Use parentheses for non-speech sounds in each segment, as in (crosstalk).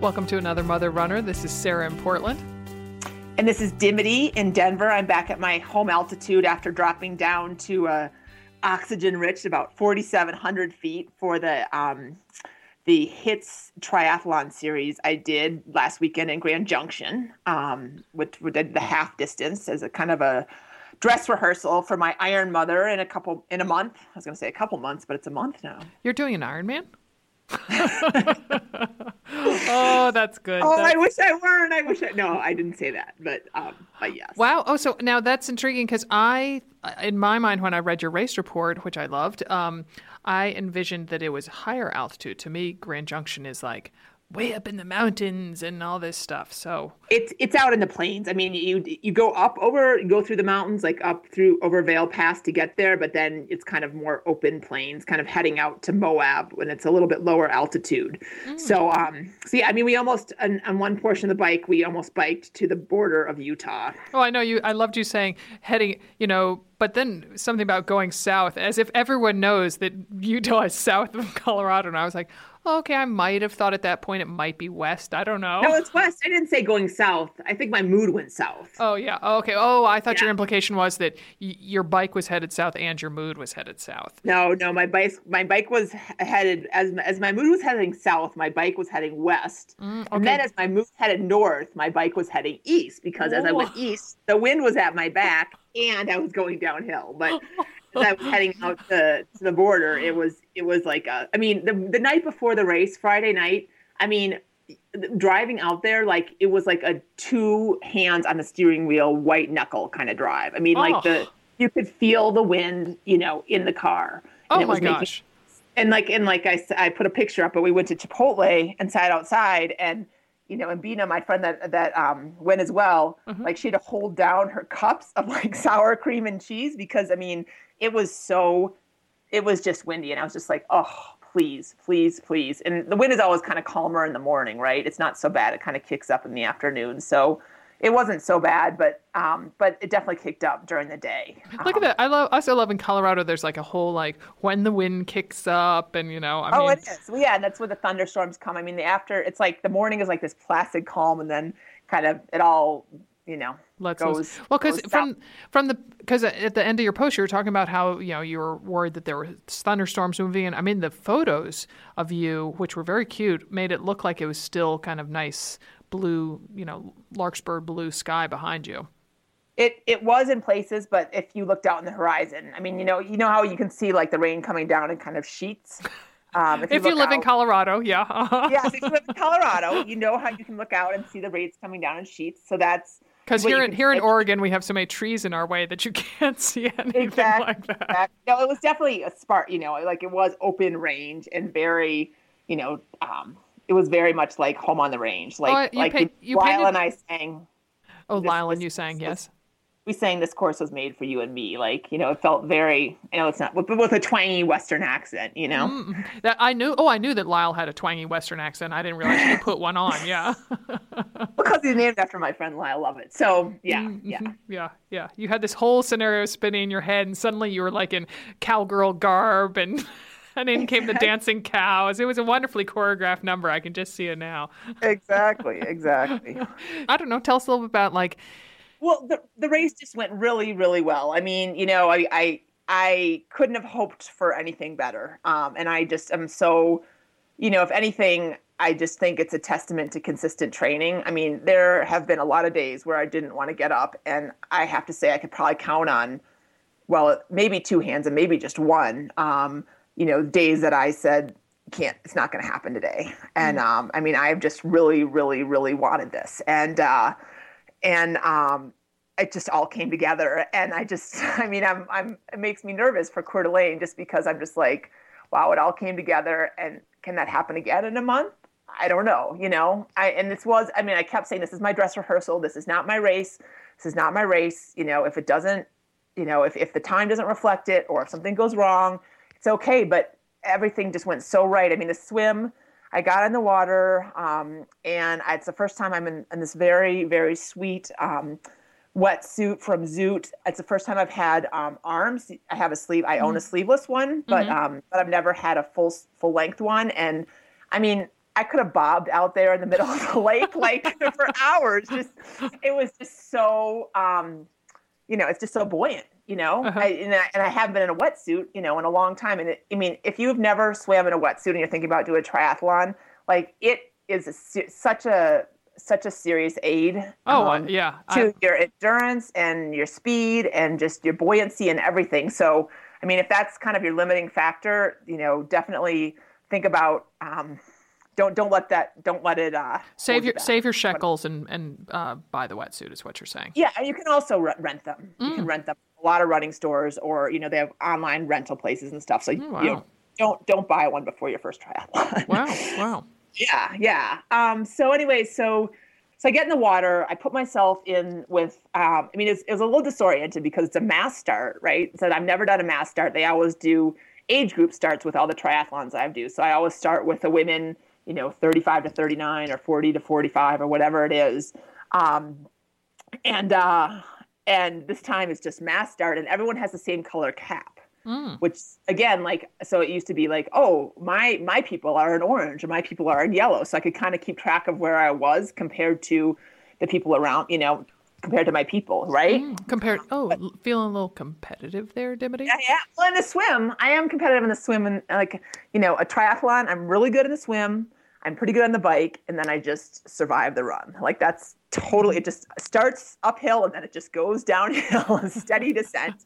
Welcome to another Mother Runner. This is Sarah in Portland. And this is Dimity in Denver. I'm back at my home altitude after dropping down to uh, oxygen rich, about 4,700 feet for the um, the HITS triathlon series I did last weekend in Grand Junction, um, which we did the half distance as a kind of a dress rehearsal for my Iron Mother in a couple in a month. I was going to say a couple months, but it's a month now. You're doing an Ironman? (laughs) oh, that's good. Oh, that's... I wish I weren't. I wish I. No, I didn't say that, but um, but yes. Wow. Oh, so now that's intriguing because I, in my mind, when I read your race report, which I loved, um, I envisioned that it was higher altitude. To me, Grand Junction is like way up in the mountains and all this stuff. So it's it's out in the plains. I mean, you you go up over, you go through the mountains, like up through over Vail Pass to get there, but then it's kind of more open plains, kind of heading out to Moab when it's a little bit lower altitude. Mm. So um, so yeah, I mean, we almost on, on one portion of the bike, we almost biked to the border of Utah. Oh, I know you. I loved you saying heading, you know. But then something about going south, as if everyone knows that Utah is (laughs) south of Colorado. And I was like, okay, I might have thought at that point it might be west. I don't know. No, it's west. I didn't say going south. I think my mood went south. Oh yeah. Oh, okay. Oh, I thought yeah. your implication was that y- your bike was headed south and your mood was headed south. No, no, my bike my bike was headed as as my mood was heading south, my bike was heading west. Mm, okay. And then as my mood headed north, my bike was heading east because Ooh. as I went east, the wind was at my back and I was going downhill. But (laughs) as I was heading out to, to the border, it was it was like a. I mean, the the night before the race, Friday night. I mean, driving out there like it was like a two hands on the steering wheel, white knuckle kind of drive. I mean, oh. like the you could feel the wind, you know, in the car. Oh my gosh! and like and like I I put a picture up, but we went to Chipotle and sat outside and you know, and Bina, my friend that that um, went as well, mm-hmm. like she had to hold down her cups of like (laughs) sour cream and cheese because I mean, it was so, it was just windy, and I was just like, oh, please, please, please. And the wind is always kind of calmer in the morning, right? It's not so bad. It kind of kicks up in the afternoon, so it wasn't so bad, but um, but it definitely kicked up during the day. Look um, at that! I love. I also love in Colorado. There's like a whole like when the wind kicks up, and you know. I oh, mean, it is. Well, yeah, and that's where the thunderstorms come. I mean, the after it's like the morning is like this placid calm, and then kind of it all you know Let's goes. Well, because from from the because at the end of your post you were talking about how you know you were worried that there were thunderstorms moving in. I mean, the photos of you, which were very cute, made it look like it was still kind of nice blue, you know, larkspur blue sky behind you. It it was in places, but if you looked out in the horizon, I mean, you know, you know how you can see like the rain coming down in kind of sheets. (laughs) Um, if, you, if you, live out, in Colorado, yeah. yes, if you live in (laughs) Colorado, you know how you can look out and see the rains coming down in sheets. So that's because here in here in Oregon, we have so many trees in our way that you (laughs) can't see anything exactly, like that. Exactly. No, it was definitely a spark. You know, like it was open range and very, you know, um, it was very much like home on the range. Like, oh, like you Lyle painted... and I sang. Oh, Lyle and you sang, yes. We sang this course was made for you and me. Like, you know, it felt very, I know it's not, but with a twangy Western accent, you know? Mm, that I knew, oh, I knew that Lyle had a twangy Western accent. I didn't realize he put one on. Yeah. (laughs) because he's named after my friend Lyle Lovett. So, yeah, mm-hmm. yeah. Yeah, yeah. You had this whole scenario spinning in your head, and suddenly you were like in cowgirl garb and (laughs) and in came the dancing cows. It was a wonderfully choreographed number. I can just see it now. exactly, exactly. (laughs) I don't know. Tell us a little bit about like. Well, the the race just went really, really well. I mean, you know, I I, I couldn't have hoped for anything better. Um, and I just am so, you know, if anything, I just think it's a testament to consistent training. I mean, there have been a lot of days where I didn't want to get up, and I have to say I could probably count on, well, maybe two hands and maybe just one. Um, you know, days that I said, can't, it's not going to happen today. And mm. um, I mean, I've just really, really, really wanted this. And, uh, and, um, it just all came together. And I just, (laughs) I mean, I'm, I'm, it makes me nervous for Coeur d'Alene just because I'm just like, wow, it all came together. And can that happen again in a month? I don't know, you know. I and this was, I mean, I kept saying this is my dress rehearsal. This is not my race. This is not my race. You know, if it doesn't, you know, if if the time doesn't reflect it, or if something goes wrong, it's okay. But everything just went so right. I mean, the swim. I got in the water, um, and it's the first time I'm in, in this very, very sweet um, wetsuit from Zoot. It's the first time I've had um, arms. I have a sleeve. I own a mm-hmm. sleeveless one, but mm-hmm. um, but I've never had a full full length one. And I mean, I could have bobbed out there in the middle of the lake like (laughs) for hours. Just it was just so um, you know, it's just so buoyant. You know, uh-huh. I, and, I, and I haven't been in a wetsuit, you know, in a long time. And it, I mean, if you've never swam in a wetsuit and you're thinking about doing a triathlon, like it is a, such a such a serious aid. Oh um, yeah, to I... your endurance and your speed and just your buoyancy and everything. So I mean, if that's kind of your limiting factor, you know, definitely think about. Um, don't don't let that don't let it uh, save your save your shekels and and uh, buy the wetsuit is what you're saying. Yeah, you can also rent them. Mm. You can mm. rent them a lot of running stores or you know they have online rental places and stuff. So oh, wow. you know, don't don't buy one before your first triathlon. (laughs) Wow, wow. Yeah, yeah. Um, so anyway, so so I get in the water. I put myself in with. Um, I mean, it was, it was a little disoriented because it's a mass start, right? So I've never done a mass start. They always do age group starts with all the triathlons i've do. So I always start with the women, you know, 35 to 39 or 40 to 45 or whatever it is. Um, and uh, and this time it's just mass start, and everyone has the same color cap. Mm. Which again, like, so it used to be like, oh, my my people are in orange, and my people are in yellow, so I could kind of keep track of where I was compared to the people around, you know, compared to my people, right? Mm, compared, oh, but, feeling a little competitive there, Dimity. Yeah, yeah. Well, in the swim, I am competitive in the swim, and like, you know, a triathlon, I'm really good in the swim. I'm pretty good on the bike, and then I just survive the run. Like that's totally it just starts uphill and then it just goes downhill, (laughs) steady descent.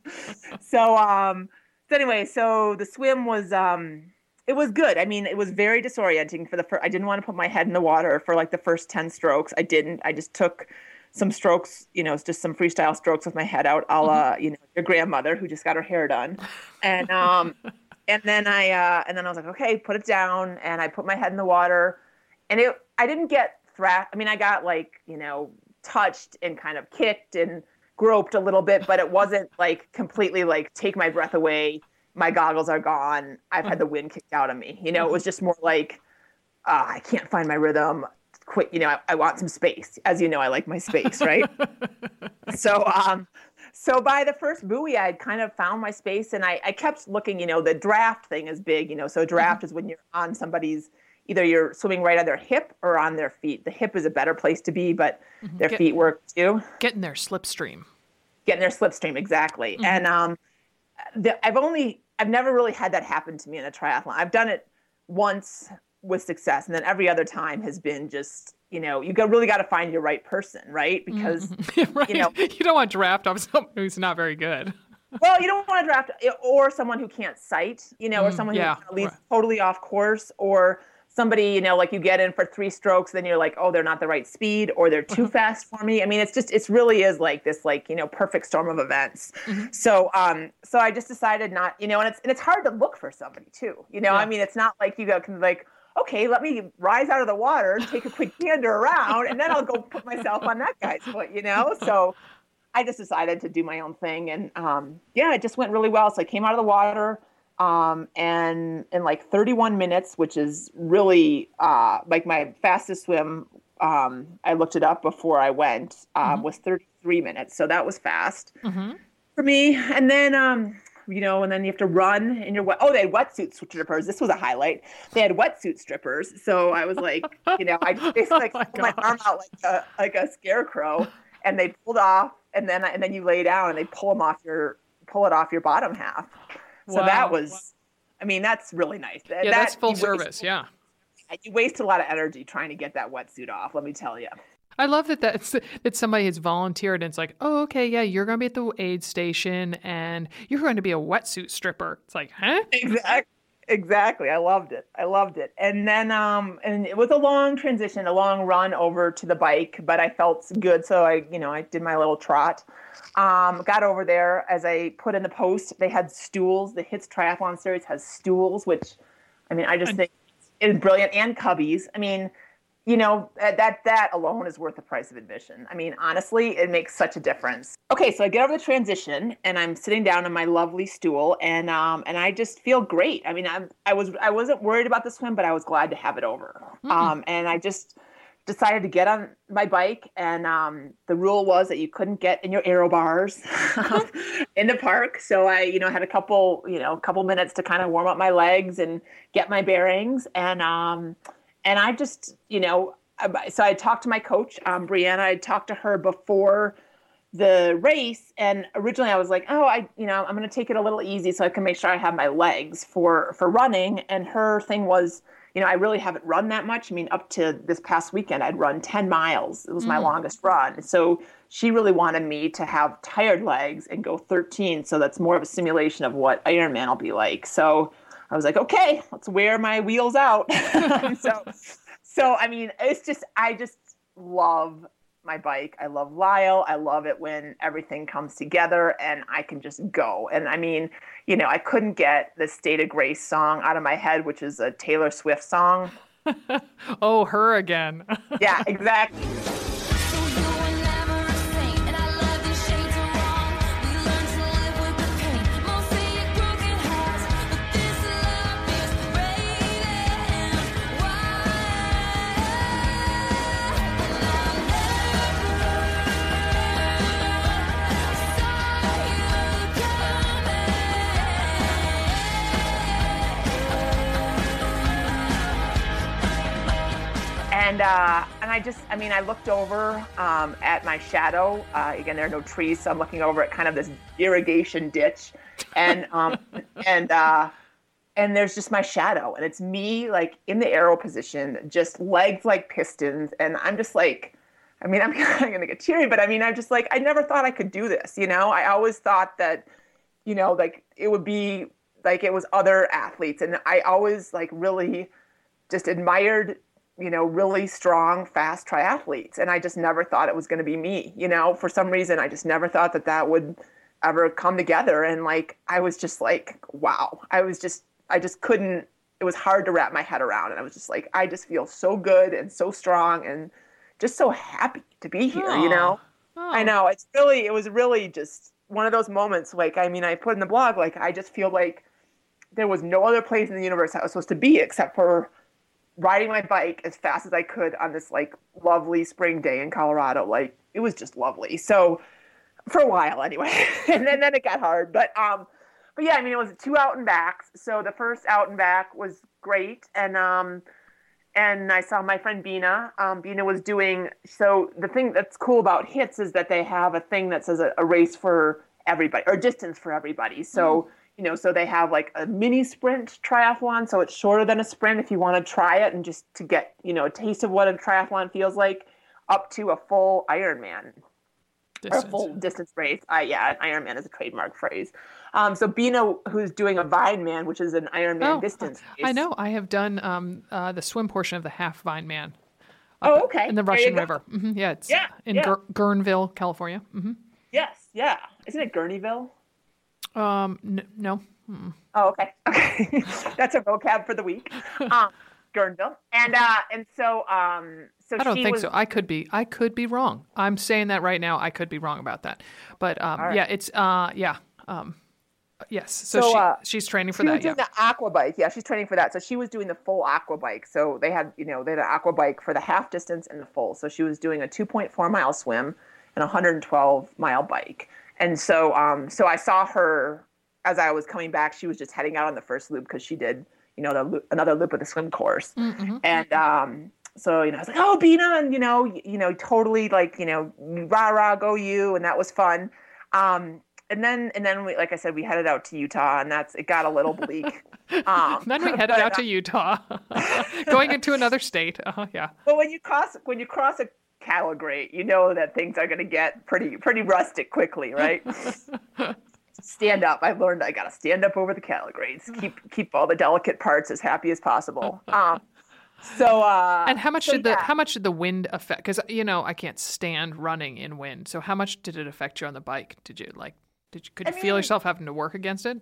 so um so anyway, so the swim was um it was good. I mean, it was very disorienting for the first I didn't want to put my head in the water for like the first 10 strokes. I didn't. I just took some strokes, you know, just some freestyle strokes with my head out, a la, mm-hmm. you know, your grandmother who just got her hair done. And um and then I uh, and then I was like, okay, put it down, and I put my head in the water, and it I didn't get thrashed. I mean, I got like you know touched and kind of kicked and groped a little bit, but it wasn't like completely like take my breath away. My goggles are gone. I've had the wind kicked out of me. You know, it was just more like uh, I can't find my rhythm. Quit. You know, I, I want some space. As you know, I like my space, right? (laughs) so um so by the first buoy, I had kind of found my space and I, I kept looking, you know, the draft thing is big, you know, so draft mm-hmm. is when you're on somebody's, either you're swimming right on their hip or on their feet. The hip is a better place to be, but mm-hmm. their Get, feet work too. Getting their slipstream. Getting their slipstream, exactly. Mm-hmm. And um, the, I've only, I've never really had that happen to me in a triathlon. I've done it once with success and then every other time has been just you know you got, really got to find your right person right because mm-hmm. (laughs) right. you know you don't want to draft off (laughs) someone who's not very good well you don't want to draft or someone who can't sight you know or mm, someone yeah, who leads right. totally off course or somebody you know like you get in for three strokes then you're like oh they're not the right speed or they're too uh-huh. fast for me i mean it's just it really is like this like you know perfect storm of events mm-hmm. so um so i just decided not you know and it's and it's hard to look for somebody too you know yeah. i mean it's not like you go can like okay, let me rise out of the water, take a quick gander around, and then I'll go put myself on that guy's foot, you know? So I just decided to do my own thing. And um, yeah, it just went really well. So I came out of the water um, and in like 31 minutes, which is really uh, like my fastest swim, um, I looked it up before I went, uh, mm-hmm. was 33 minutes. So that was fast mm-hmm. for me. And then um, you know, and then you have to run in your wet. Oh, they had wetsuit strippers. This was a highlight. They had wetsuit strippers. So I was like, you know, I (laughs) basically like, oh my, my arm out like a like a scarecrow, and they pulled off, and then and then you lay down, and they pull them off your pull it off your bottom half. So wow. that was, I mean, that's really nice. Yeah, that, that's full service. Waste, yeah. You waste a lot of energy trying to get that wetsuit off. Let me tell you. I love that that's that somebody has volunteered and it's like, oh, okay, yeah, you're going to be at the aid station and you're going to be a wetsuit stripper. It's like, huh? Exactly. exactly. I loved it. I loved it. And then, um, and it was a long transition, a long run over to the bike, but I felt good. So I, you know, I did my little trot. Um, got over there as I put in the post. They had stools. The Hits Triathlon Series has stools, which, I mean, I just think it's brilliant. And cubbies. I mean, you know that that alone is worth the price of admission. I mean honestly it makes such a difference. Okay so i get over the transition and i'm sitting down on my lovely stool and um and i just feel great. I mean i i was i wasn't worried about the swim but i was glad to have it over. Mm-hmm. um and i just decided to get on my bike and um, the rule was that you couldn't get in your aero bars (laughs) (laughs) in the park. So i you know had a couple you know a couple minutes to kind of warm up my legs and get my bearings and um and I just, you know, so I talked to my coach, um, Brianna. I talked to her before the race, and originally I was like, oh, I, you know, I'm going to take it a little easy so I can make sure I have my legs for for running. And her thing was, you know, I really haven't run that much. I mean, up to this past weekend, I'd run 10 miles. It was mm. my longest run. So she really wanted me to have tired legs and go 13. So that's more of a simulation of what Ironman will be like. So I was like, okay, let's wear my wheels out. (laughs) so, (laughs) so I mean, it's just I just love my bike. I love Lyle. I love it when everything comes together and I can just go. And I mean, you know, I couldn't get the State of Grace song out of my head, which is a Taylor Swift song. (laughs) oh, her again. yeah, exactly. Uh, and I just, I mean, I looked over um, at my shadow. Uh, again, there are no trees, so I'm looking over at kind of this irrigation ditch, and um, (laughs) and uh, and there's just my shadow, and it's me like in the aero position, just legs like pistons, and I'm just like. I mean, (laughs) I'm gonna get teary, but I mean, I'm just like, I never thought I could do this. You know, I always thought that, you know, like it would be like it was other athletes, and I always like really just admired you know, really strong, fast triathletes. And I just never thought it was going to be me. You know, for some reason, I just never thought that that would ever come together. And like, I was just like, wow. I was just, I just couldn't, it was hard to wrap my head around. And I was just like, I just feel so good and so strong and just so happy to be here, Aww. you know? Aww. I know. It's really, it was really just one of those moments. Like, I mean, I put in the blog, like, I just feel like there was no other place in the universe I was supposed to be except for riding my bike as fast as I could on this like lovely spring day in Colorado. Like it was just lovely. So for a while anyway. (laughs) and then, then it got hard. But um but yeah, I mean it was two out and backs. So the first out and back was great. And um and I saw my friend Bina. Um, Bina was doing so. The thing that's cool about hits is that they have a thing that says a, a race for everybody or distance for everybody. So mm-hmm you know, so they have like a mini sprint triathlon, so it's shorter than a sprint if you want to try it and just to get, you know, a taste of what a triathlon feels like, up to a full Ironman. Distance. Or a full distance race. Uh, yeah, Ironman is a trademark phrase. Um, so Bina, who's doing a Vineman which is an Ironman oh, distance race. I know. I have done um, uh, the swim portion of the half Vineman. Oh, okay. In the Russian River. Mm-hmm. Yeah, it's yeah, in yeah. California. Mm-hmm. Yes, yeah. Isn't it Guerneville? Um, n- no. Mm-mm. Oh, okay. (laughs) Okay. (laughs) That's a vocab for the week. (laughs) Um, Guerneville. And uh, and so um, so I don't think was... so. I could be. I could be wrong. I'm saying that right now. I could be wrong about that. But um, right. yeah, it's uh, yeah. Um, yes. So, so she, uh, she's training for she that. Was doing yeah. the aqua bike. Yeah, she's training for that. So she was doing the full aqua bike. So they had you know they had an aqua bike for the half distance and the full. So she was doing a 2.4 mile swim and a 112 mile bike. And so, um, so I saw her as I was coming back. She was just heading out on the first loop because she did, you know, the, another loop of the swim course. Mm-hmm. And um, so, you know, I was like, "Oh, Bina," and you know, you, you know, totally like, you know, rah rah, go you, and that was fun. Um, and then, and then, we, like I said, we headed out to Utah, and that's it got a little bleak. (laughs) Um, then we headed but, out to uh, Utah, (laughs) going into another state. Uh, yeah. Well, when you cross when you cross a cattle grate, you know that things are going to get pretty pretty rustic quickly, right? (laughs) stand up. I've learned I got to stand up over the cattle grates, keep keep all the delicate parts as happy as possible. (laughs) Um, so uh, and how much so, did the yeah. how much did the wind affect? Because you know I can't stand running in wind. So how much did it affect you on the bike? Did you like? Did you could you I feel yourself having to work against it?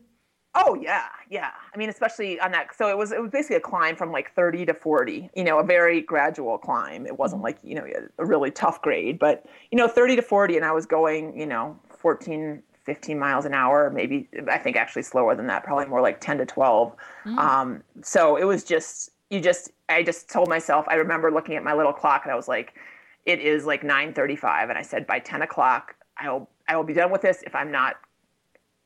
Oh yeah, yeah. I mean, especially on that. So it was it was basically a climb from like 30 to 40. You know, a very gradual climb. It wasn't like you know a really tough grade, but you know 30 to 40, and I was going you know 14, 15 miles an hour, maybe I think actually slower than that, probably more like 10 to 12. Um, so it was just you just I just told myself. I remember looking at my little clock, and I was like, it is like 9:35, and I said by 10 o'clock I'll I will be done with this. If I'm not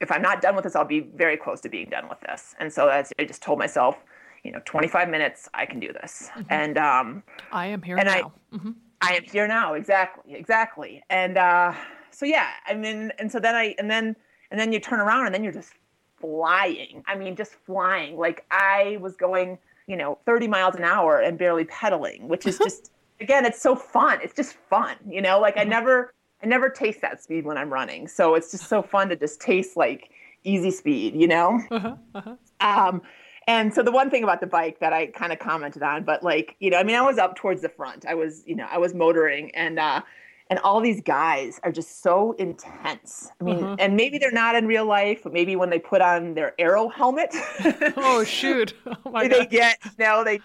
if I'm not done with this, I'll be very close to being done with this. And so I just told myself, you know, 25 minutes, I can do this. And um, I am here And I- now. hmm I am here now. Exactly. Exactly. And uh, so, yeah, I mean, and so then I, and then, and then you turn around and then you're just flying. I mean, just flying. Like I was going, you know, 30 miles an hour and barely pedaling, which is (laughs) just, again, it's so fun. It's just fun, you know, like I never, I never taste that speed when I'm running. So it's just so fun to just taste like easy speed, you know? Uh-huh, uh-huh. Um, and so the one thing about the bike that I kind of commented on, but like, you know, I mean, I was up towards the front. I was, you know, I was motoring and, uh, and all these guys are just so intense. I mean, Mhm. and maybe they're not in real life, but maybe when they put on their aero helmet, (laughs) Oh shoot! (laughs) Oh my (laughs) they god! get, you know, they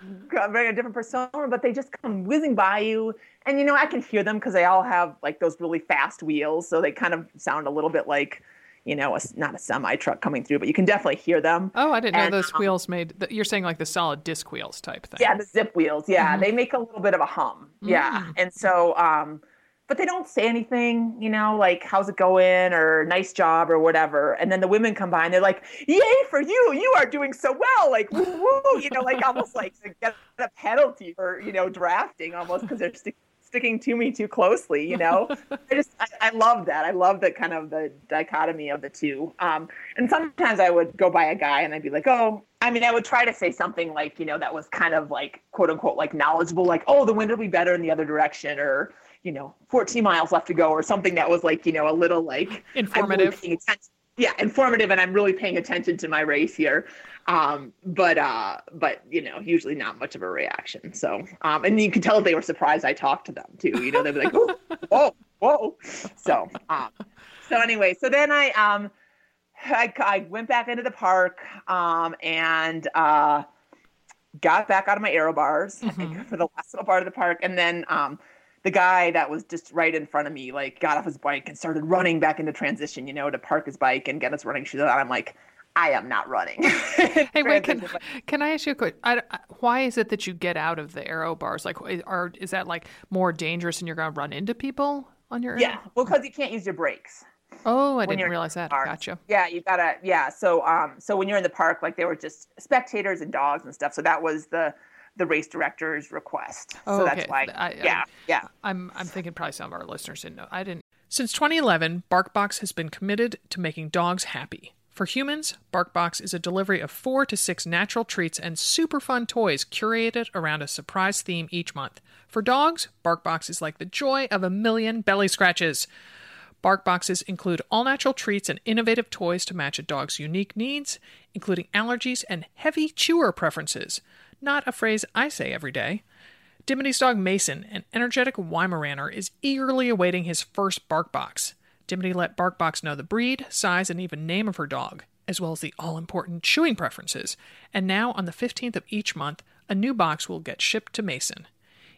bring a different persona, but they just come whizzing by you. And, you know, I can hear them because they all have like those really fast wheels. So they kind of sound a little bit like, you know, a, not a semi truck coming through, but you can definitely hear them. Oh, I didn't know those um, wheels made. The, you're saying like the solid disc wheels type thing. Yeah, the Zipp wheels. Yeah, Mhm. they make a little bit of a hum. Yeah, Mm. and so, um, but they don't say anything, you know, like "How's it going?" or "Nice job" or whatever. And then the women come by and they're like, "Yay for you! You are doing so well!" Like, woo woo, you know, like almost like to get a penalty for you know drafting almost because they're stick sticking to me too closely. You know, (laughs) I just I, I love that. I love the kind of the dichotomy of the two. Um, and sometimes I would go by a guy and I'd be like, oh, I mean, I would try to say something like, you know, that was kind of like quote unquote like knowledgeable, like, oh, the wind will be better in the other direction, or you know, 14 miles left to go, or something that was like, you know, a little like really Informative. attention. Yeah, informative, and I'm really paying attention to my race here. Um, but uh, but you know, usually not much of a reaction. So, um, and you can tell they were surprised I talked to them too. You know, they'd be like, "Whoa, whoa, whoa." So, um, so anyway, so then I um, I, I went back into the park um, and uh, got back out of my aero bars Mhm. for the last little part of the park, and then um, the guy that was just right in front of me like got off his bike and started running back into transition, you know, to park his bike and get his running shoes on. I'm like, I am not running. (laughs) Hey, wait, can, can I ask you a quick? I, I- why is it that you get out of the aero bars? Like, are is that like more dangerous and you're going to run into people on your? yeah, well, because you can't use your brakes. Oh, I didn't realize that. parks. Gotcha. Yeah, you gotta. Yeah, so um, so when you're in the park, like there were just spectators and dogs and stuff. So that was the the race director's request. Oh, so okay. that's why. I- I- yeah, yeah. I'm I'm thinking probably some of our listeners didn't know. I didn't. Since 2011, BarkBox has been committed to making dogs happy. For humans, BarkBox is a delivery of four to six natural treats and super fun toys curated around a surprise theme each month. For dogs, BarkBox is like the joy of a million belly scratches. Bark boxes include all natural treats and innovative toys to match a dog's unique needs, including allergies and heavy chewer preferences. Not a phrase I say every day. Dimity's dog Mason, an energetic Weimaraner, is eagerly awaiting his first bark box. Dimity let Barkbox know the breed, size, and even name of her dog, as well as the all important chewing preferences. And now, on the 15th of each month, a new box will get shipped to Mason.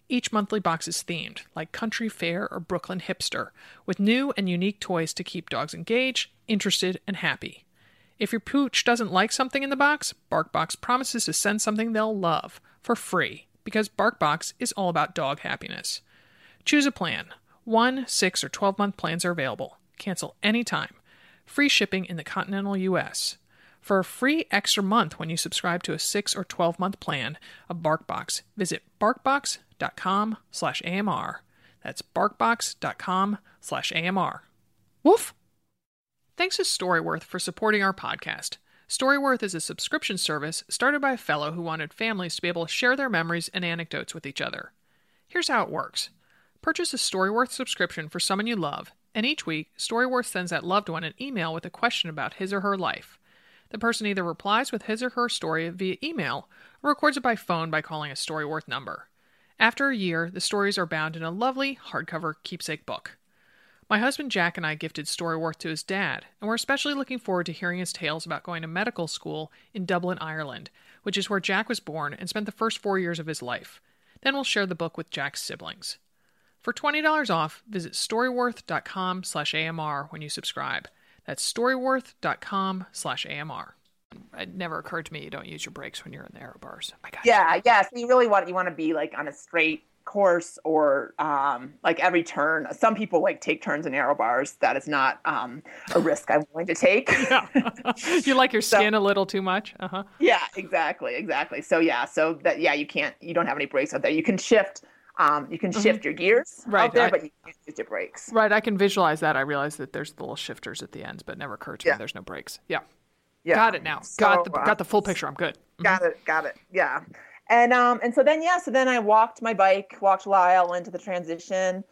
Each monthly box is themed, like Country Fair or Brooklyn Hipster, with new and unique toys to keep dogs engaged, interested, and happy. If your pooch doesn't like something in the box, BarkBox promises to send something they'll love for free because BarkBox is all about dog happiness. Choose a plan. One, six, or 12 month plans are available. Cancel anytime. Free shipping in the continental US. For a free extra month when you subscribe to a 6 or 12 month plan of BarkBox, visit barkbox.com slash AMR. That's barkbox.com slash AMR. Woof! Thanks to Storyworth for supporting our podcast. Storyworth is a subscription service started by a fellow who wanted families to be able to share their memories and anecdotes with each other. Here's how it works Purchase a Storyworth subscription for someone you love, and each week, Storyworth sends that loved one an email with a question about his or her life. The person either replies with his or her story via email or records it by phone by calling a Storyworth number. After a year, the stories are bound in a lovely hardcover keepsake book. My husband Jack and I gifted Storyworth to his dad, and we're especially looking forward to hearing his tales about going to medical school in Dublin, Ireland, which is where Jack was born and spent the first four years of his life. Then we'll share the book with Jack's siblings. For $20 off, visit storyworth.com slash AMR when you subscribe. That's storyworth.com slash AMR. It never occurred to me you don't use your brakes when you're in the aero bars. Yeah, yeah. So you really want you want to be like on a straight course or um, like every turn. Some people like take turns in aero bars. That is not um, a (laughs) risk I'm willing to take. yeah. (laughs) you like your (laughs) skin so, a little too much. Uh huh. Yeah, exactly, exactly. So yeah, so that yeah, you can't. You don't have any brakes out there. You can shift. Um, you can mm-hmm. shift your gears right. out there, I, but you can't use your brakes. Right. I can visualize that. I realize that there's the little shifters at the ends, but never occurred to yeah. me there's no brakes. Yeah. Yeah. Got it now. So, got the uh, got the full picture. I'm good. Mm-hmm. Got it. Got it. Yeah. And um and so then yeah, so then I walked my bike, walked Lyle into the transition,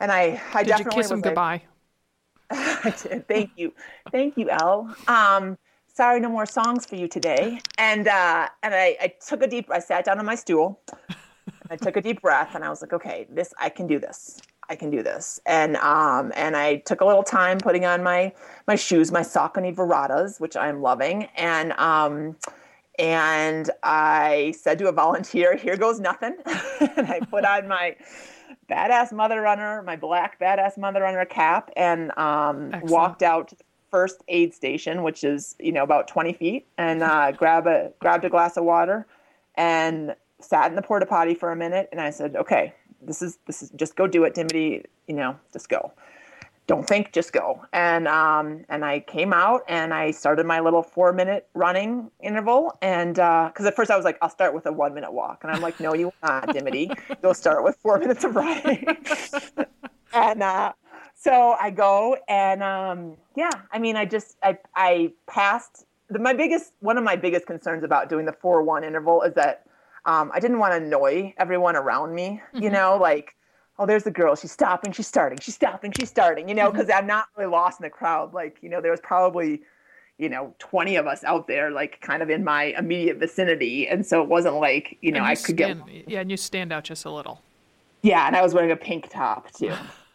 and I I did definitely you kiss him like, goodbye? (laughs) I did. Thank you, thank you, Elle. Um, sorry, no more songs for you today. And uh, and I, I took a deep. I sat down on my stool. I took a deep breath, and I was like, okay, this I can do this. I can do this. And um, and I took a little time putting on my my shoes, my Saucony Virratas, which I'm loving, and um, and I said to a volunteer, "Here goes nothing," (laughs) and I put on my badass mother runner, my black badass mother runner cap, and um, walked out to the first aid station, which is you know about 20 feet, and uh, (laughs) grab a grabbed a glass of water, and sat in the porta potty for a minute, and I said, "Okay, this is this is just go do it, Dimity. You know, just go. Don't think, just go." And um, and I came out and I started my little four minute running interval, and because uh, at first I was like, "I'll start with a one minute walk," and I'm like, "No, you will not, Dimity. You'll start with four (laughs) minutes of running." (laughs) and uh, so I go and um, yeah, I mean, I just I I passed. The, my biggest one of my biggest concerns about doing the four one interval is that um, I didn't want to annoy everyone around me, mm-hmm. you know, like, oh, there's the girl. She's stopping. She's starting. She's stopping. She's starting, you know, because mm-hmm. I'm not really lost in the crowd. Like, you know, there was probably, you know, 20 of us out there, like kind of in my immediate vicinity. And so it wasn't like, you know, you I could stand, get. Yeah, and you stand out just a little. Yeah, and I was wearing a pink top too.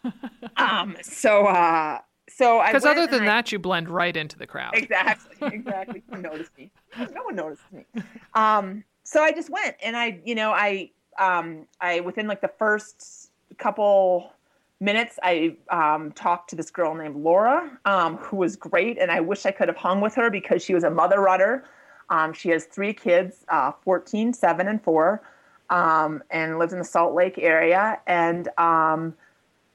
(laughs) um, so, uh, so I because other than I, that, you blend right into the crowd. Exactly, (laughs) exactly. no one noticed me. No one noticed me. Um, so I just went and I, you know, I, um, I within like the first couple minutes, I um, talked to this girl named Laura, um, who was great, and I wish I could have hung with her because she was a mother rudder. Um, she has three kids, uh, 14, 7, and 4, um, and lives in the Salt Lake area. And, um,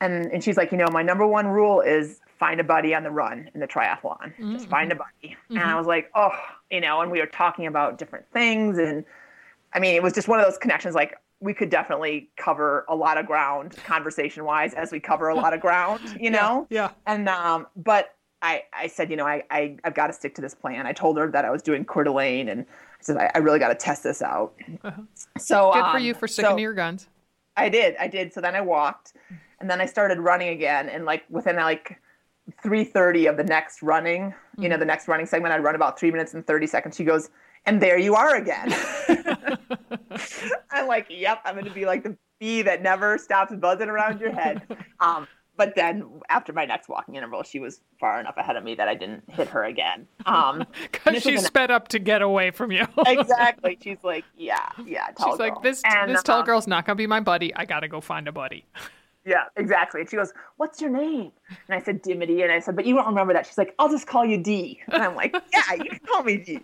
and, and she's like, you know, my number one rule is find a buddy on the run in the triathlon. Mm-hmm. Just find a buddy. Mm-hmm. And I was like, oh, you know, and we were talking about different things. And I mean, it was just one of those connections like we could definitely cover a lot of ground conversation wise as we cover a lot of ground, (laughs) you know? Yeah. yeah. And, um, but I, I said, you know, I, I, I've got to stick to this plan. I told her that I was doing Coeur d'Alene and I said, I, I really got to test this out. Uh-huh. So good for um, you for sticking so to your guns. I did. I did. So then I walked and then I started running again. And like within like 3.30 of the next running, mm-hmm. you know, mm-hmm. the next running segment, I'd run about three minutes and 30 seconds. She goes, and there you are again. (laughs) I'm like, yep, I'm going to be like the bee that never stops buzzing around your head. (laughs) Um, but then after my next walking interval, she was far enough ahead of me that I didn't hit her again. Um, (laughs) because she sped up to get away from you. exactly. She's like, yeah, yeah. She's girl. like, this and, this tall um, girl's not gonna be my buddy. I gotta go find a buddy. Yeah, exactly. And she goes, What's your name? And I said, Dimity. And I said, But you don't remember that. She's like, I'll just call you D. And I'm like, (laughs) Yeah, you can call me D.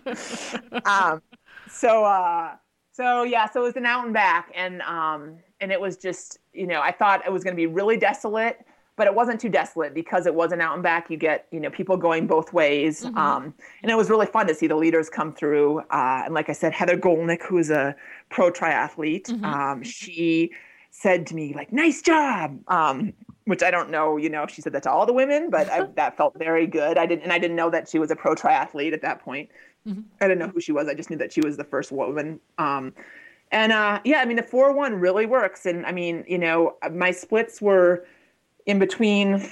Um, so, uh, so yeah, so it was an out and back. And, um, and it was just, you know, I thought it was going to be really desolate, but it wasn't too desolate because it was an out and back. You get, you know, people going both ways. Mm-hmm. Um, and it was really fun to see the leaders come through. Uh, and like I said, Heather Gollnick, who's a pro triathlete, mm-hmm. um, she, said to me like nice job um, which i don't know you know if she said that to all the women but I, (laughs) that felt very good i didn't and i didn't know that she was a pro triathlete at that point mm-hmm. i didn't know who she was i just knew that she was the first woman um, and uh, yeah i mean the 4-1 really works and i mean you know my splits were in between,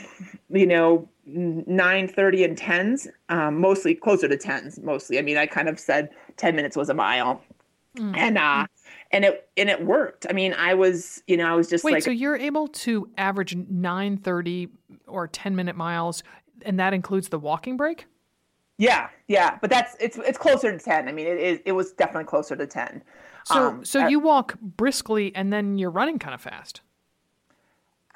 you know, nine thirty and tens, um, mostly closer to tens. Mostly, I mean, I kind of said ten minutes was a mile, mm. and uh, and it and it worked. I mean, I was, you know, I was just wait. Like, so you're able to average nine thirty or ten minute miles, and that includes the walking break. Yeah, yeah, but that's it's it's closer to ten. I mean, it is it was definitely closer to ten. So um, so you walk briskly, and then you're running kind of fast.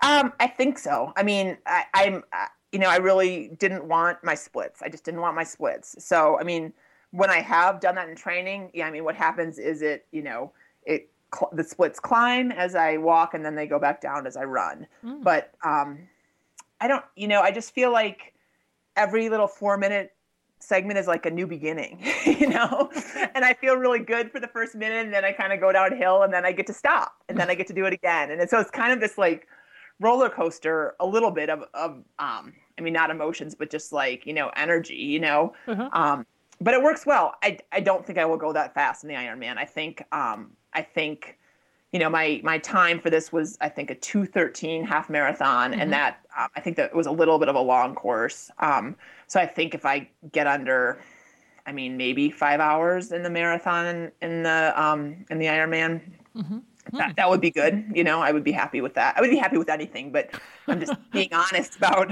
Um, I think so. I mean, I, I'm, uh, you know, I really didn't want my splits. I just didn't want my splits. So, I mean, when I have done that in training, yeah, I mean, what happens is it, you know, it cl- the splits climb as I walk, and then they go back down as I run. Mm. But um, I don't, you know, I just feel like every little four minute segment is like a new beginning, (laughs) you know? (laughs) and I feel really good for the first minute, and then I kind of go downhill, and then I get to stop, and then I get to do it again. And so it's kind of this like roller coaster a little bit of, of um, I mean, not emotions, but just like, you know, energy, you know? Uh-huh. Um, but it works well. I, I don't think I will go that fast in the Ironman. I think, um, I think, you know, my, my time for this was, I think a 213 half marathon. Mm-hmm. And that, um, I think that was a little bit of a long course. Um, so I think if I get under, I mean, maybe five hours in the marathon in the, um, in the Ironman, mm-hmm that, hmm. that would be good. You know, I would be happy with that. I would be happy with anything, but I'm just (laughs) being honest about,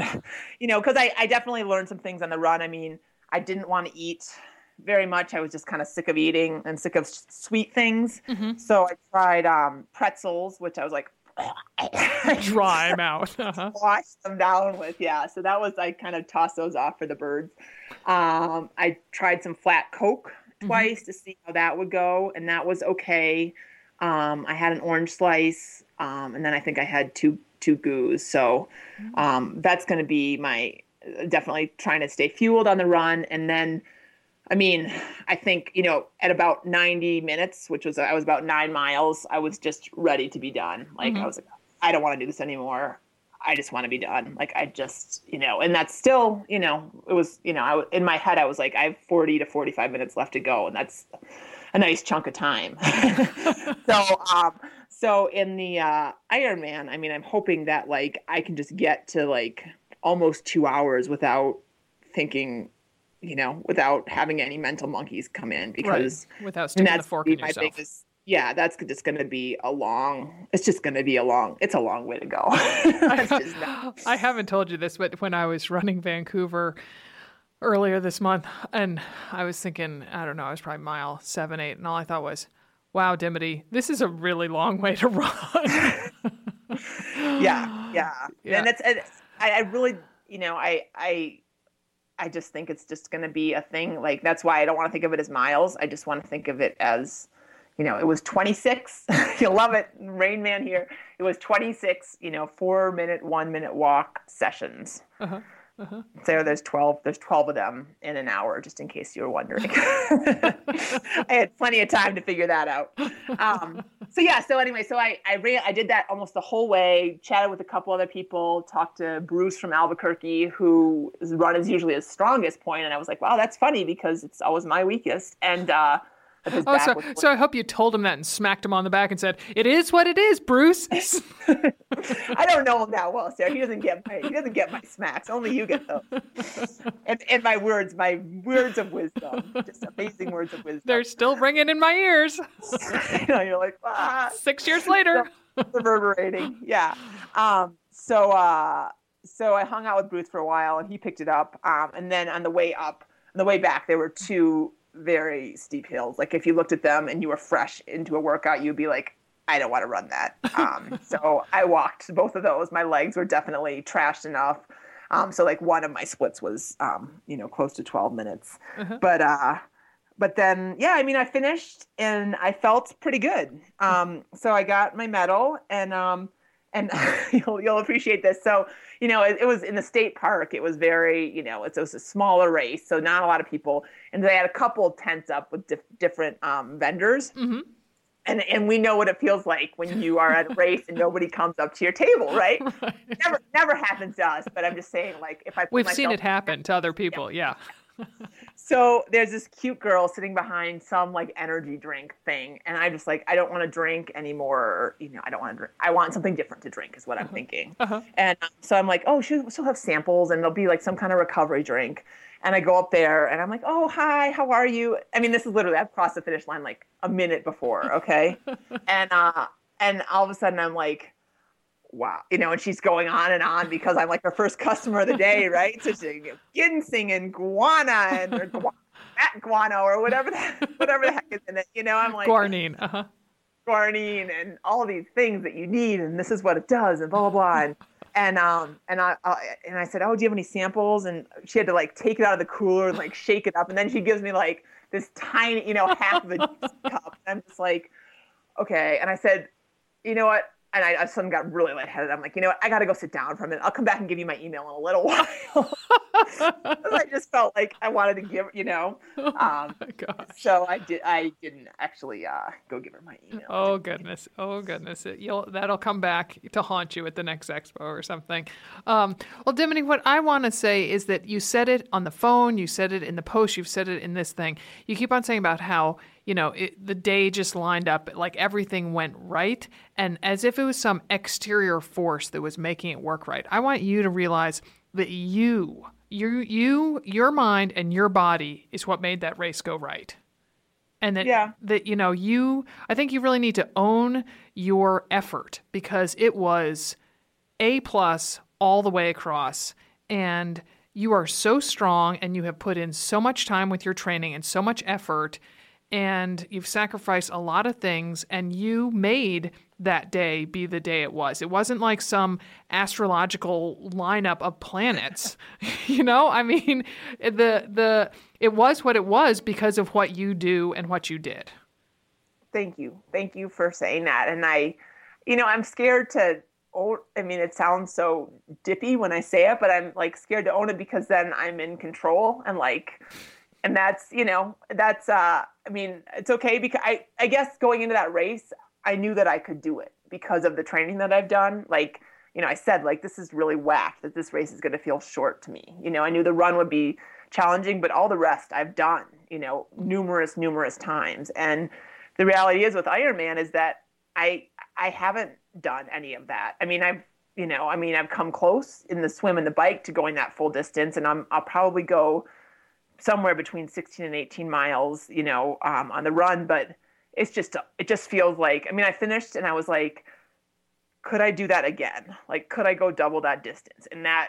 you know, because I, I definitely learned some things on the run. I mean, I didn't want to eat very much. I was just kind of sick of eating and sick of sweet things. Mm-hmm. So I tried um, pretzels, which I was like, (laughs) dry them out. (laughs) Uh-huh. Wash them down with, yeah. So that was, I kind of tossed those off for the birds. Um, I tried some flat Coke mm-hmm. twice mm-hmm. to see how that would go, and that was okay. Um, I had an orange slice, um, and then I think I had two two goos. So mm. um, that's going to be my definitely trying to stay fueled on the run, and then. I mean, I think you know at about 90 minutes, which was I was about nine miles. I was just ready to be done. Like mm-hmm. I was like, I don't want to do this anymore. I just want to be done. Like I just, you know, and that's still, you know, it was, you know, I in my head I was like, I have 40 to 45 minutes left to go, and that's a nice chunk of time. (laughs) so, um, so in the uh, Ironman, I mean, I'm hoping that like I can just get to like almost two hours without thinking, you know, without having any mental monkeys come in because right. without sticking the fork in yourself. Biggest, yeah, that's just going to be a long. It's just going to be a long. It's a long way to go. (laughs) (laughs) I haven't told you this, but when I was running Vancouver earlier this month, and I was thinking, I don't know, I was probably mile seven, eight, and all I thought was, "Wow, Dimity, this is a really long way to (laughs) run." yeah, yeah, yeah, and it's, it's I, I really, you know, I, I, I just think it's just going to be a thing. Like that's why I don't want to think of it as miles. I just want to think of it as, you know, it was 26. (laughs) You'll love it, Rain Man here. It was 26, you know, four minute, one minute walk sessions. Uh-huh. Uh-huh. So there's 12 there's 12 of them in an hour just in case you were wondering. (laughs) (laughs) I had plenty of time to figure that out. Um, so yeah, so anyway, so I I ran I did that almost the whole way, chatted with a couple other people, talked to Bruce from Albuquerque who run is usually his strongest point and I was like, "Wow, that's funny because it's always my weakest." And uh, Oh, so, so I hope you told him that and smacked him on the back and said, "It is what it is, Bruce." (laughs) I don't know him that well, Sarah. He doesn't get my he doesn't get my smacks. Only you get those. (laughs) and, and my words, my words of wisdom, just amazing words of wisdom. They're still ringing in my ears. (laughs) you know, you're like ah. six years later, reverberating. Yeah. Um. So, uh, so I hung out with Bruce for a while, and he picked it up. Um. And then on the way up, on the way back, there were two very steep hills. Like if you looked at them and you were fresh into a workout, you'd be like, I don't want to run that. Um, (laughs) so I walked both of those. My legs were definitely trashed enough. Um, so like one of my splits was, um, you know, close to 12 minutes. Uh-huh. But uh, but then yeah, I mean, I finished and I felt pretty good. (laughs) Um, so I got my medal and um, and (laughs) you'll you'll appreciate this. So you know, it, it, was in the state park. It was very, you know, it was a smaller race, so not a lot of people. And they had a couple tents up with dif- different um, vendors. Mm-hmm. And, and we know what it feels like when you are at a (laughs) race and nobody comes up to your table, right? (laughs) right? Never never happens to us, but I'm just saying, like if I we've seen it happen to other people, yeah. So there's this cute girl sitting behind some like energy drink thing, and I'm just like, I don't want to drink anymore. Or, you know, I don't want to drink. I want something different to drink, is what I'm uh-huh. thinking. Uh-huh. And um, so I'm like, oh, she'll, she'll have samples, and it'll be like some kind of recovery drink. And I go up there, and I'm like, oh, hi, how are you? I mean, this is literally I've crossed the finish line like a minute before, okay? (laughs) and uh, and all of a sudden I'm like wow, you know, and she's going on and on because I'm like her first customer of the day, (laughs) right? So she's ginseng and guana and or gu- guano or whatever the, (laughs) whatever the heck is in it. You know, I'm like guarnine, uh-huh. guarine and all these things that you need, and this is what it does, and blah blah blah. And, and um and I, I and I said, oh, do you have any samples? And she had to like take it out of the cooler and like shake it up, and then she gives me like this tiny, you know, half of a (laughs) cup. And I'm just like, okay. And I said, you know what? And I, I suddenly got really lightheaded. I'm like, you know what? I got to go sit down for a minute. I'll come back and give you my email in a little while. (laughs) I just felt like I wanted to give, you know. (laughs) Um, oh so I did. I didn't actually uh, go give her my email. Oh goodness! Oh goodness! It, you'll that'll come back to haunt you at the next expo or something. Um, well, Dimity, what I want to say is that you said it on the phone, you said it in the post, you've said it in this thing. You keep on saying about how you know, it, the day just lined up, like everything went right, and as if it was some exterior force that was making it work right. I want you to realize that you, you, you, your mind and your body is what made that race go right. And that, yeah. that you know, you, I think you really need to own your effort because it was A plus all the way across. And you are so strong and you have put in so much time with your training and so much effort and you've sacrificed a lot of things and you made that day be the day it was. It wasn't like some astrological lineup of planets. (laughs) you know, I mean, the the it was what it was because of what you do and what you did. Thank you. Thank you for saying that. And I you know, I'm scared to own I mean, it sounds so dippy when I say it, but I'm like scared to own it because then I'm in control and like and that's you know that's uh i mean it's okay because i i guess going into that race i knew that i could do it because of the training that i've done. Like you know i said like this is really whack that this race is going to feel short to me. You know i knew the run would be challenging but all the rest i've done you know numerous numerous times. And the reality is with ironman is that i i haven't done any of that. I mean i've you know i mean i've come close in the swim and the bike to going that full distance and i'm i'll probably go somewhere between 16 and 18 miles, you know, um, on the run. But it's just, it just feels like, I mean, I finished and I was like, could I do that again? Like, could I go double that distance? And that,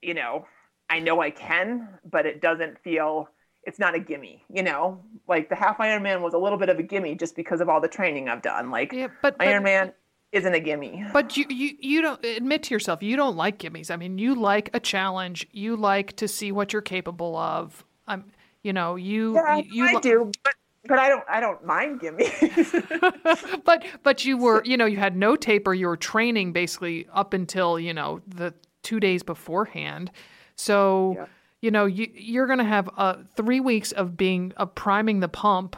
you know, I know I can, but it doesn't feel, it's not a gimme, you know, like the half Ironman was a little bit of a gimme just because of all the training I've done. Like yeah, but, but Ironman isn't a gimme. But you, you you don't admit to yourself you don't like gimmies. I mean, you like a challenge. You like to see what you're capable of. I'm, you know, you. Yeah, you, I do, but but I don't I don't mind gimmies. (laughs) (laughs) but but you were you know you had no taper. You were training basically up until you know the two days beforehand. So yeah. you know you you're gonna have uh, three weeks of being of priming the pump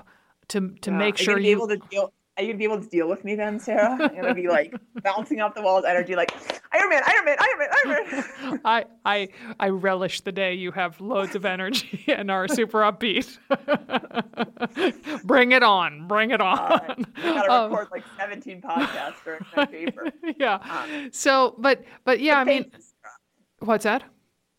to to yeah. make sure you. Able to deal, are you gonna be able to deal with me then, Sarah? I'm gonna be like (laughs) bouncing off the walls, energy, like Iron Man, Iron Man, Iron Man, Iron Man. (laughs) I I I relish the day you have loads of energy (laughs) and are super upbeat. bring it on, bring it on. Uh, I gotta um, record like 17 podcasts during my taper. Yeah. Um, so, but but yeah, I mean, what's that?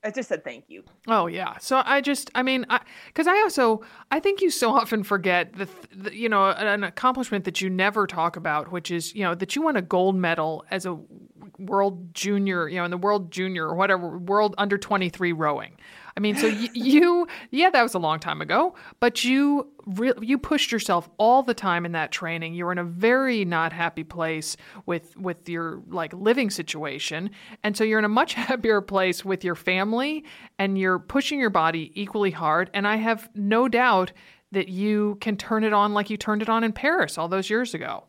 I just said thank you. Oh yeah. So I just, I mean, because I, I, also, I think you so (laughs) often forget the, the, you know, an accomplishment that you never talk about, which is, you know, that you won a gold medal as a world junior, you know, in the world junior or whatever, world under 23 rowing. I mean, so y- (laughs) you, yeah, that was a long time ago, but you re- you pushed yourself all the time in that training. You were in a very not happy place with with your like living situation, and so you're in a much (laughs) happier place with your family, and you're pushing your body equally hard. And I have no doubt that you can turn it on like you turned it on in Paris all those years ago.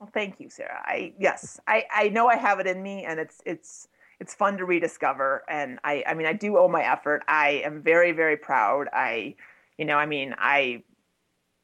Well, thank you, Sarah. I yes, I I know I have it in me, and it's it's it's fun to rediscover. And I I mean I do owe my effort. I am very very proud. I you know I mean I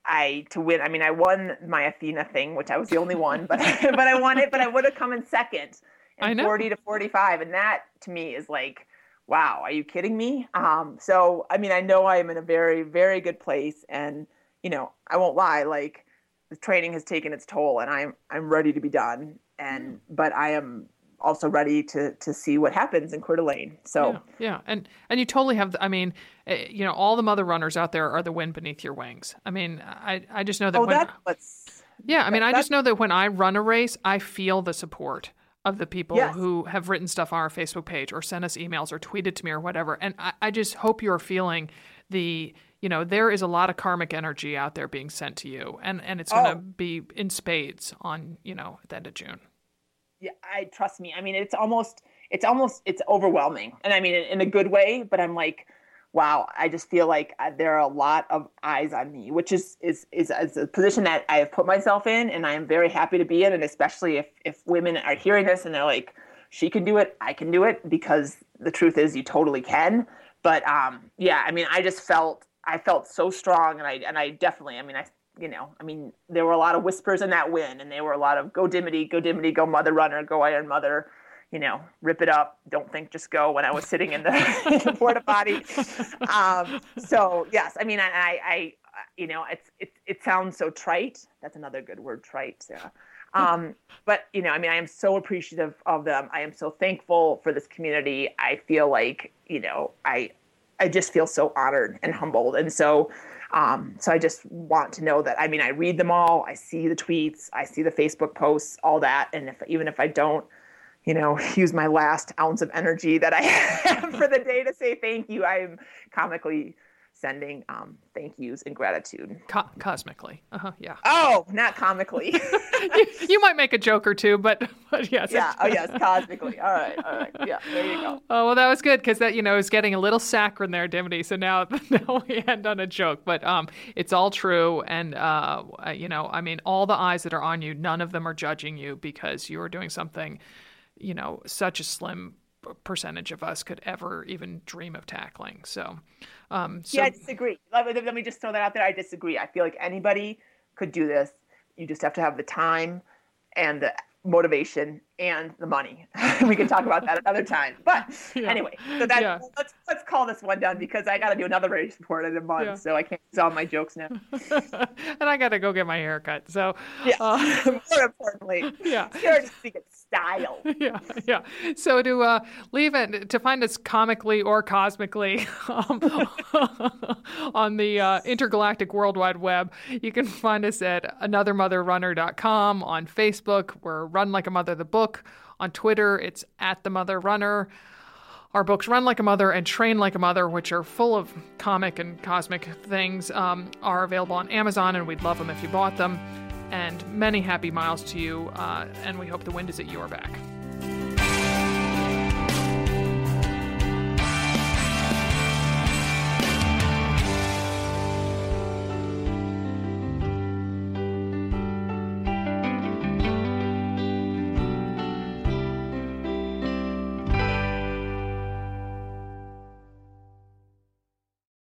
I to win. I mean, I won my Athena thing, which I was the only one, but (laughs) but I won it. But I would have come in second, in forty to forty five, and that to me is like wow, are you kidding me? Um, so, I mean, I know I am in a very, very good place. And, you know, I won't lie, like the training has taken its toll and I'm, I'm ready to be done. And, but I am also ready to, to see what happens in Coeur d'Alene. So, yeah, yeah. And, and you totally have, the, I mean, eh, you know, all the mother runners out there are the wind beneath your wings. I mean, I, I just know that oh, when, that's what's, yeah, I mean, I just know that when I run a race, I feel the support of the people Yes. who have written stuff on our Facebook page or sent us emails or tweeted to me or whatever. And I, I just hope you're feeling the, you know, there is a lot of karmic energy out there being sent to you. And, and it's going to Oh. be in spades on, you know, at the end of June. Yeah, I trust me. I mean, it's almost, it's almost, it's overwhelming. And I mean, in, in a good way, but I'm like, wow, I just feel like uh, there are a lot of eyes on me, which is, is, is, is a position that I have put myself in and I am very happy to be in. And especially if, if women are hearing this and they're like, she can do it, I can do it because the truth is you totally can. But um, yeah, I mean, I just felt, I felt so strong and I, and I definitely, I mean, I, you know, I mean, there were a lot of whispers in that win, and there were a lot of go Dimity, go Dimity, go Mother Runner, go Iron Mother, you know, rip it up, don't think, just go. When I was sitting in the, (laughs) the porta potty, um, so yes, I mean, I, I, I, you know, it's it, it sounds so trite. That's another good word, trite, Sarah. Um, but you know, I mean, I am so appreciative of them. I am so thankful for this community. I feel like, you know, I, I just feel so honored and humbled, and so. Um, so I just want to know that. I mean, I read them all. I see the tweets. I see the Facebook posts, all that. And if even if I don't, you know, (laughs) use my last ounce of energy that I (laughs) have for the day to say thank you, I am comically sending um, thank yous and gratitude. Co- cosmically. Uh huh. Yeah. Oh, not comically. (laughs) you, you might make a joke or two, but, but yes. yeah. Oh, yes, (laughs) cosmically. All right. All right. Yeah. There you go. Oh well, that was good because that you know is getting a little saccharine there, Dimity. So now, (laughs) now we end on a joke, but um, it's all true, and uh, you know, I mean, all the eyes that are on you, none of them are judging you because you are doing something, you know, such a slim percentage of us could ever even dream of tackling. So, um, so yeah, I disagree. Let let me just throw that out there. I disagree. I feel like anybody could do this. You just have to have the time and the motivation and the money. (laughs) we can talk about that another time. But (laughs) Yeah. anyway, so that Yeah. let's let's call this one done because I got to do another race report in a month, Yeah. so I can't use all my jokes now. (laughs) and I got to go get my hair cut. So, Yeah. uh, More importantly, yeah. Just speak it style. yeah, yeah. So to uh, leave it to find us comically or cosmically um, on the uh, intergalactic World Wide Web, you can find us at anothermotherrunner.com on Facebook. We're Run Like a Mother the book. On Twitter, it's at the Mother Runner. Our books, Run Like a Mother and Train Like a Mother, which are full of comic and cosmic things, um, are available on Amazon, and we'd love them if you bought them. And many happy miles to you, uh, and we hope the wind is at your back.